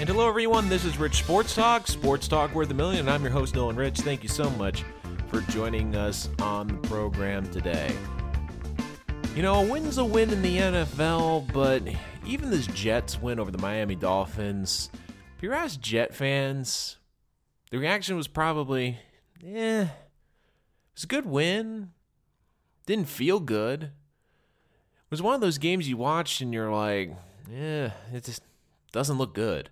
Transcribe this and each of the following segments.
And hello, everyone. This is Rich Sports Talk, Sports Talk Worth a Million. and I'm your host, Nolan Rich. Thank you so much for joining us on the program today. You know, a win's a win in the NFL, but even this Jets win over the Miami Dolphins, if you ask Jet fans, the reaction was probably, eh, it's a good win. Didn't feel good. It was one of those games you watched and you're like, yeah, it just doesn't look good.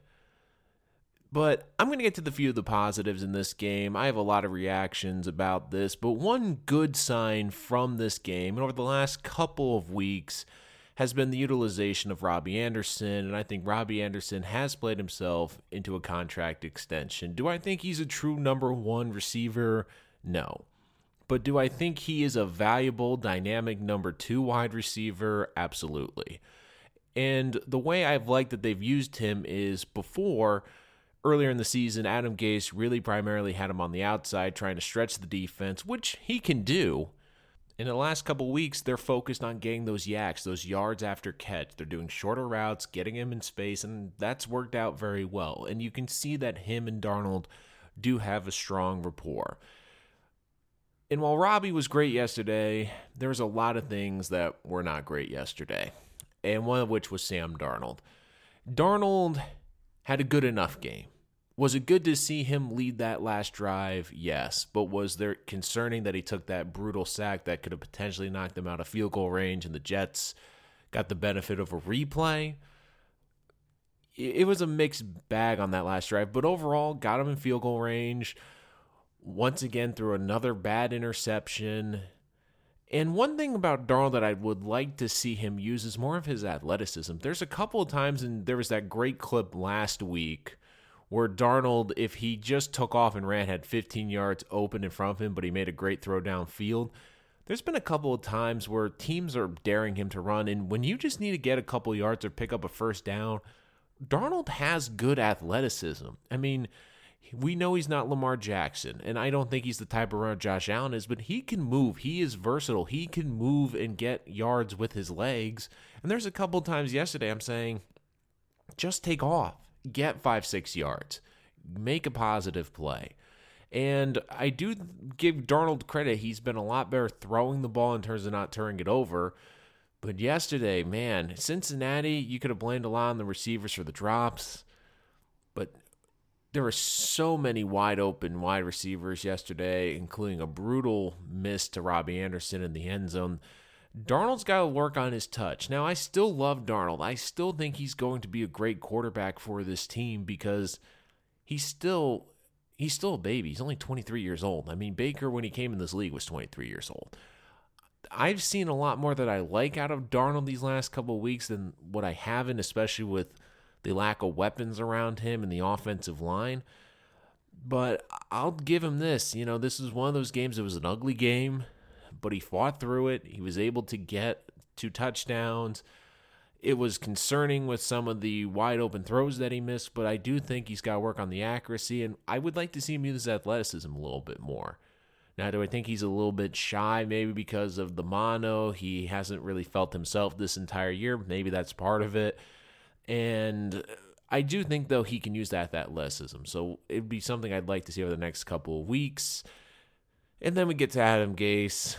But I'm going to get to the few of the positives in this game. I have a lot of reactions about this, but one good sign from this game, and over the last couple of weeks, has been the utilization of Robbie Anderson. And I think Robbie Anderson has played himself into a contract extension. Do I think he's a true number one receiver? No. But do I think he is a valuable, dynamic number two wide receiver? Absolutely. And the way I've liked that they've used him is before earlier in the season, Adam Gase really primarily had him on the outside trying to stretch the defense, which he can do. In the last couple weeks, they're focused on getting those YACs, those yards after catch. They're doing shorter routes, getting him in space, and that's worked out very well. And you can see that him and Darnold do have a strong rapport. And while Robbie was great yesterday, there was a lot of things that were not great yesterday. And one of which was Sam Darnold. Darnold had a good enough game. Was it good to see him lead that last drive? Yes. But was there concerning that he took that brutal sack that could have potentially knocked them out of field goal range and the Jets got the benefit of a replay? It was a mixed bag on that last drive, but overall, got him in field goal range. Once again, through another bad interception. And one thing about Darnold that I would like to see him use is more of his athleticism. There's a couple of times, and there was that great clip last week where Darnold, if he just took off and ran, had 15 yards open in front of him, but he made a great throw downfield. There's been a couple of times where teams are daring him to run, and when you just need to get a couple yards or pick up a first down, Darnold has good athleticism. I mean, we know he's not Lamar Jackson, and I don't think he's the type of runner Josh Allen is, but he can move. He is versatile. He can move and get yards with his legs. And there's a couple times yesterday I'm saying, just take off, get five, six yards, make a positive play. And I do give Darnold credit. He's been a lot better throwing the ball in terms of not turning it over. But yesterday, man, Cincinnati, you could have blamed a lot on the receivers for the drops. But there were so many wide open wide receivers yesterday, including a brutal miss to Robbie Anderson in the end zone. Darnold's got to work on his touch. Now, I still love Darnold. I still think he's going to be a great quarterback for this team because he's still he's still a baby. He's only 23 years old. I mean, Baker when he came in this league was 23 years old. I've seen a lot more that I like out of Darnold these last couple of weeks than what I haven't, especially with the lack of weapons around him and the offensive line. But I'll give him this. You know, this is one of those games. It was an ugly game, but he fought through it. He was able to get two touchdowns. It was concerning with some of the wide open throws that he missed, but I do think he's got to work on the accuracy, and I would like to see him use his athleticism a little bit more. Now, do I think he's a little bit shy, maybe because of the mono? He hasn't really felt himself this entire year. Maybe that's part of it. And I do think though he can use that athleticism. So it'd be something I'd like to see over the next couple of weeks. And then we get to Adam Gase.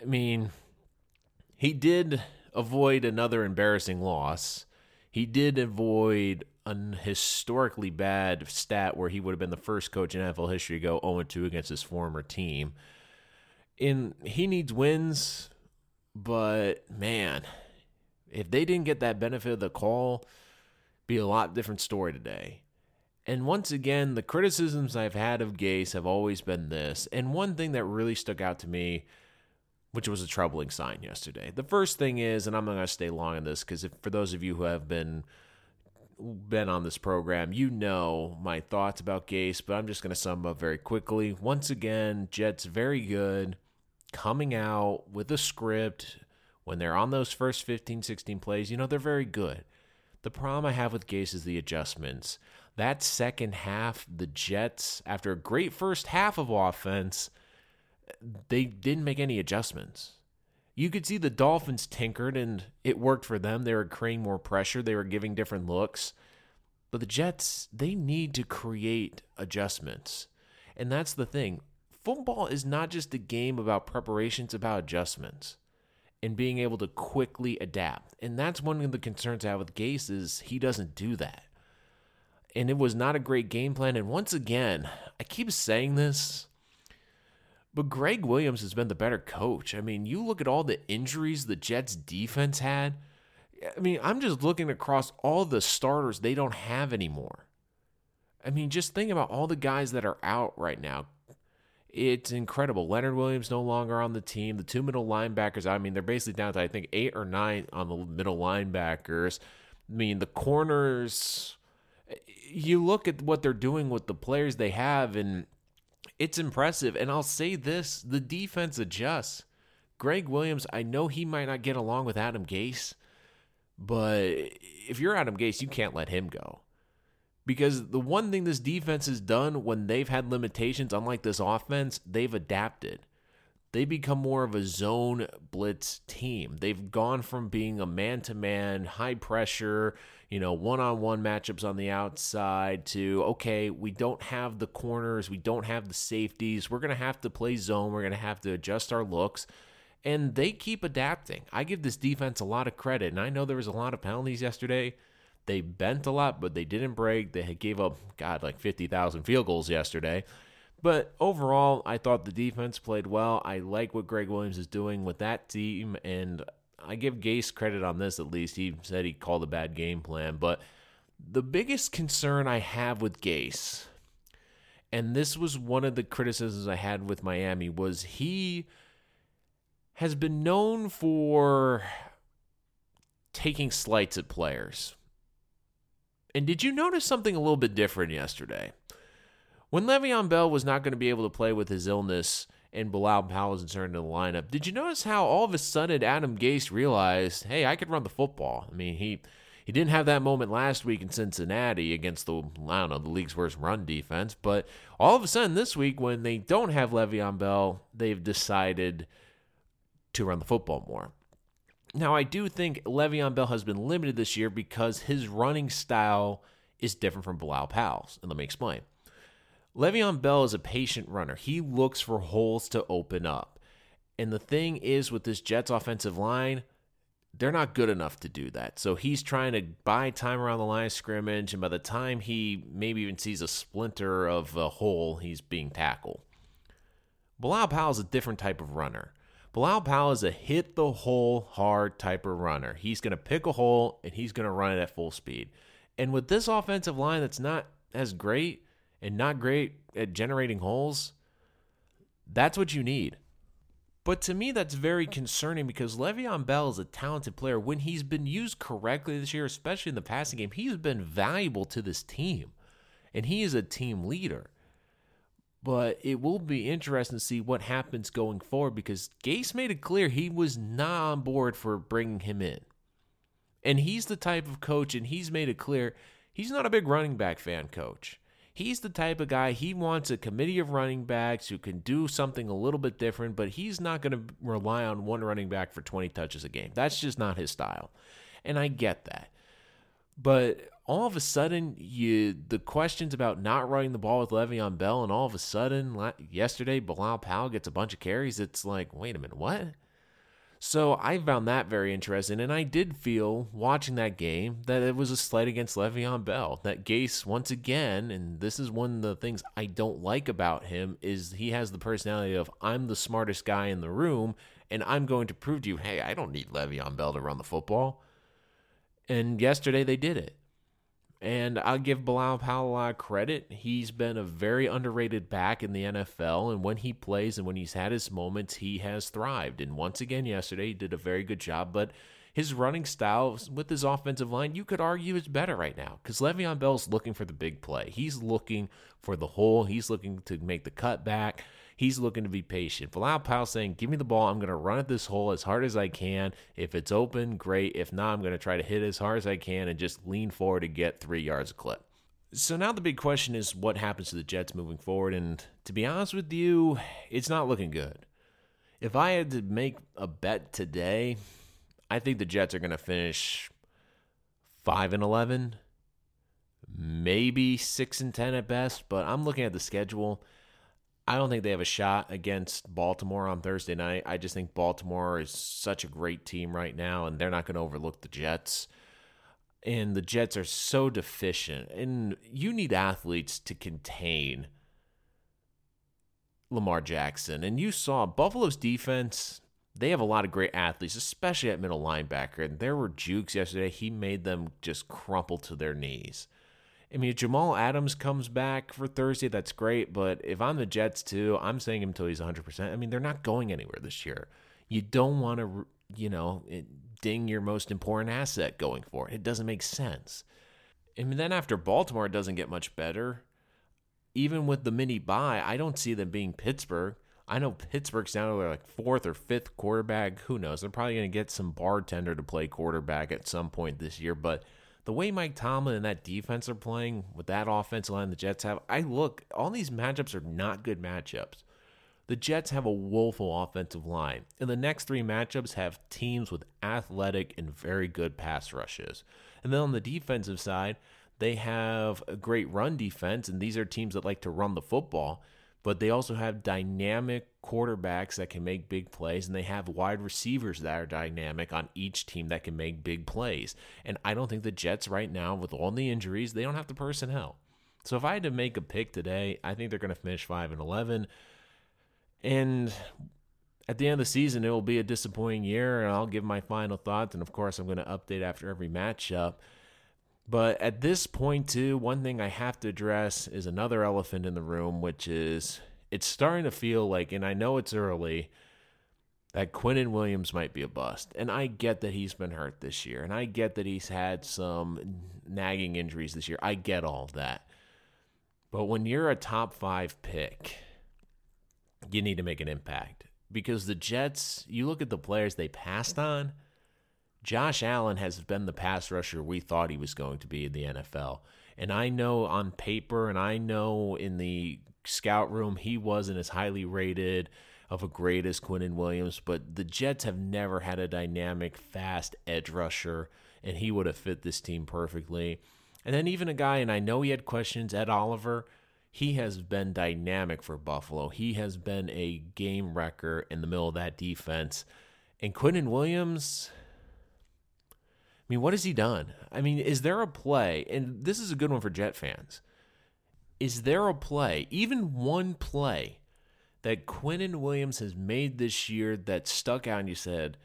I mean, he did avoid another embarrassing loss. He did avoid an historically bad stat where he would have been the first coach in NFL history to go 0 2 against his former team. And he needs wins, but man, if they didn't get that benefit of the call, be a lot different story today. And once again, the criticisms I've had of Gase have always been this. And one thing that really stuck out to me, which was a troubling sign yesterday. The first thing is, and I'm not going to stay long on this because for those of you who have been been on this program, you know my thoughts about Gase, but I'm just going to sum up very quickly. Once again, Jets very good coming out with a script, when they're on those first 15, 16 plays, you know, they're very good. The problem I have with Gase is the adjustments. That second half, the Jets, after a great first half of offense, they didn't make any adjustments. You could see the Dolphins tinkered and it worked for them. They were creating more pressure, they were giving different looks. But the Jets, they need to create adjustments. And that's the thing. Football is not just a game about preparation, it's about adjustments and being able to quickly adapt. And that's one of the concerns I have with Gase is he doesn't do that. And it was not a great game plan. And once again, I keep saying this, but Gregg Williams has been the better coach. I mean, you look at all the injuries the Jets defense had. I mean, I'm just looking across all the starters they don't have anymore. I mean, just think about all the guys that are out right now. It's incredible. Leonard Williams no longer on the team. The two middle linebackers, I mean, they're basically down to, I think, eight or nine on the middle linebackers. I mean, the corners, you look at what they're doing with the players they have, and it's impressive. And I'll say this the defense adjusts. Gregg Williams, I know he might not get along with Adam Gase, but if you're Adam Gase, you can't let him go. Because the one thing this defense has done when they've had limitations, unlike this offense, they've adapted. They become more of a zone blitz team. They've gone from being a man to man, high pressure, you know, one on one matchups on the outside to, okay, we don't have the corners, we don't have the safeties. We're going to have to play zone, we're going to have to adjust our looks. And they keep adapting. I give this defense a lot of credit. And I know there was a lot of penalties yesterday. They bent a lot, but they didn't break. They gave up, God, like 50,000 field goals yesterday. But overall, I thought the defense played well. I like what Gregg Williams is doing with that team, and I give Gase credit on this at least. He said he called a bad game plan. But the biggest concern I have with Gase, and this was one of the criticisms I had with Miami, was he has been known for taking slights at players. And did you notice something a little bit different yesterday? When Le'Veon Bell was not going to be able to play with his illness and Bilal Powell was inserted in the lineup, did you notice how all of a sudden Adam Gase realized, hey, I could run the football? I mean, he he didn't have that moment last week in Cincinnati against the I don't know the league's worst run defense, but all of a sudden this week when they don't have Le'Veon Bell, they've decided to run the football more. Now, I do think Le'Veon Bell has been limited this year because his running style is different from Bilal Powell's. And let me explain. Le'Veon Bell is a patient runner. He looks for holes to open up. And the thing is with this Jets offensive line, they're not good enough to do that. So he's trying to buy time around the line of scrimmage, and by the time he maybe even sees a splinter of a hole, he's being tackled. Bilal Powell is a different type of runner. Bilal Powell is a hit the hole hard type of runner. He's going to pick a hole and he's going to run it at full speed. And with this offensive line that's not as great and not great at generating holes, that's what you need. But to me, that's very concerning because Le'Veon Bell is a talented player. When he's been used correctly this year, especially in the passing game, he's been valuable to this team. And he is a team leader. But it will be interesting to see what happens going forward because Gase made it clear he was not on board for bringing him in. And he's the type of coach, and he's made it clear he's not a big running back fan coach. He's the type of guy he wants a committee of running backs who can do something a little bit different, but he's not going to rely on one running back for 20 touches a game. That's just not his style. And I get that. But all of a sudden, you the questions about not running the ball with Le'Veon Bell, and all of a sudden, yesterday, Bilal Powell gets a bunch of carries. It's like, wait a minute, what? So I found that very interesting, and I did feel watching that game that it was a slight against Le'Veon Bell. That Gase once again, and this is one of the things I don't like about him, is he has the personality of I'm the smartest guy in the room, and I'm going to prove to you, hey, I don't need Le'Veon Bell to run the football. And yesterday they did it. And I'll give Bilal Powell credit. He's been a very underrated back in the NFL. And when he plays and when he's had his moments, he has thrived. And once again, yesterday, he did a very good job. But his running style with his offensive line, you could argue is better right now because Le'Veon Bell's looking for the big play. He's looking for the hole. He's looking to make the cut back. He's looking to be patient. Bilal Powell saying, Give me the ball. I'm going to run at this hole as hard as I can. If it's open, great. If not, I'm going to try to hit as hard as I can and just lean forward to get three yards a clip. So now the big question is what happens to the Jets moving forward? And to be honest with you, it's not looking good. If I had to make a bet today, I think the Jets are going to finish 5 and 11, maybe 6 and 10 at best, but I'm looking at the schedule. I don't think they have a shot against Baltimore on Thursday night. I just think Baltimore is such a great team right now, and they're not going to overlook the Jets. And the Jets are so deficient, and you need athletes to contain Lamar Jackson. And you saw Buffalo's defense, they have a lot of great athletes, especially at middle linebacker. And there were jukes yesterday. He made them just crumple to their knees. I mean, if Jamal Adams comes back for Thursday, that's great. But if I'm the Jets too, I'm saying him until he's 100%. I mean, they're not going anywhere this year. You don't want to, you know, ding your most important asset going for it. It doesn't make sense. And then after Baltimore, it doesn't get much better. Even with the mini bye, I don't see them being Pittsburgh. I know Pittsburgh's down to their like fourth or fifth quarterback. Who knows? They're probably going to get some bartender to play quarterback at some point this year. But the way Mike Tomlin and that defense are playing with that offensive line the Jets have, I look, all these matchups are not good matchups. The Jets have a woeful offensive line, and the next three matchups have teams with athletic and very good pass rushes. And then on the defensive side, they have a great run defense, and these are teams that like to run the football, but they also have dynamic quarterbacks that can make big plays, and they have wide receivers that are dynamic on each team that can make big plays. And I don't think the Jets right now, with all the injuries, they don't have the personnel. So if I had to make a pick today, I think they're going to finish 5 and 11. And at the end of the season, it will be a disappointing year, and I'll give my final thoughts. And of course, I'm going to update after every matchup. But at this point, too, one thing I have to address is another elephant in the room, which is it's starting to feel like, and I know it's early, that Quinnen Williams might be a bust. And I get that he's been hurt this year, and I get that he's had some nagging injuries this year. I get all that. But when you're a top five pick, you need to make an impact because the Jets, you look at the players they passed on. Josh Allen has been the pass rusher we thought he was going to be in the NFL. And I know on paper and I know in the scout room he wasn't as highly rated of a great as Quinnen Williams, but the Jets have never had a dynamic, fast edge rusher, and he would have fit this team perfectly. And then even a guy, and I know he had questions, Ed Oliver he has been dynamic for Buffalo. He has been a game wrecker in the middle of that defense. And Quinnen Williams, mean, what has he done? I mean, is there a play, and this is a good one for Jet fans. Is there a play, even one play, that Quinnen Williams has made this year that stuck out and you said,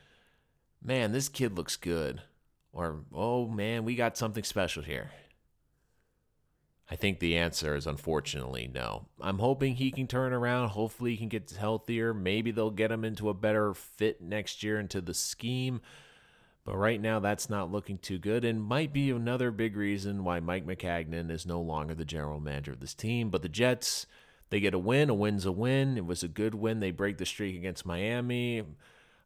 man, this kid looks good? Or, oh man, we got something special here? I think the answer is unfortunately no. I'm hoping he can turn around. Hopefully, he can get healthier. Maybe they'll get him into a better fit next year into the scheme. But right now, that's not looking too good and might be another big reason why Mike Maccagnan is no longer the general manager of this team. But the Jets, they get a win. A win's a win. It was a good win. They break the streak against Miami.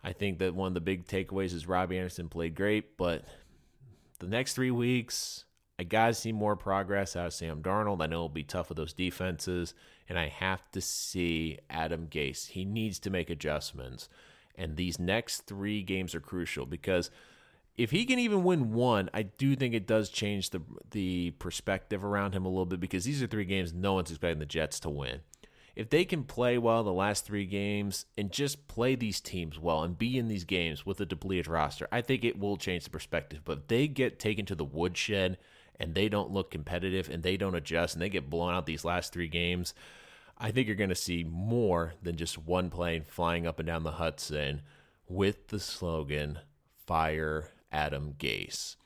I think that one of the big takeaways is Robbie Anderson played great, but the next three weeks, I got to see more progress out of Sam Darnold. I know it'll be tough with those defenses, and I have to see Adam Gase. He needs to make adjustments. And these next three games are crucial because if he can even win one, I do think it does change the the perspective around him a little bit because these are three games no one's expecting the Jets to win. If they can play well the last three games and just play these teams well and be in these games with a depleted roster, I think it will change the perspective. But if they get taken to the woodshed and they don't look competitive and they don't adjust and they get blown out these last three games, I think you're going to see more than just one plane flying up and down the Hudson with the slogan Fire Adam Gase.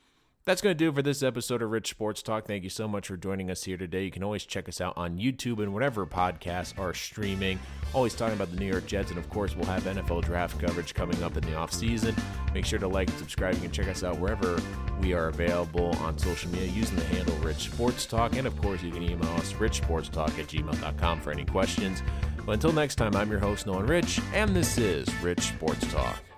That's going to do it for this episode of Rich Sports Talk. Thank you so much for joining us here today. You can always check us out on YouTube and whatever podcasts are streaming. Always talking about the New York Jets, and of course, we'll have NFL draft coverage coming up in the offseason. Make sure to like and subscribe. You can check us out wherever we are available on social media using the handle Rich Sports Talk. And of course, you can email us richsportstalk at gmail.com for any questions. But until next time, I'm your host, Nolan Rich, and this is Rich Sports Talk.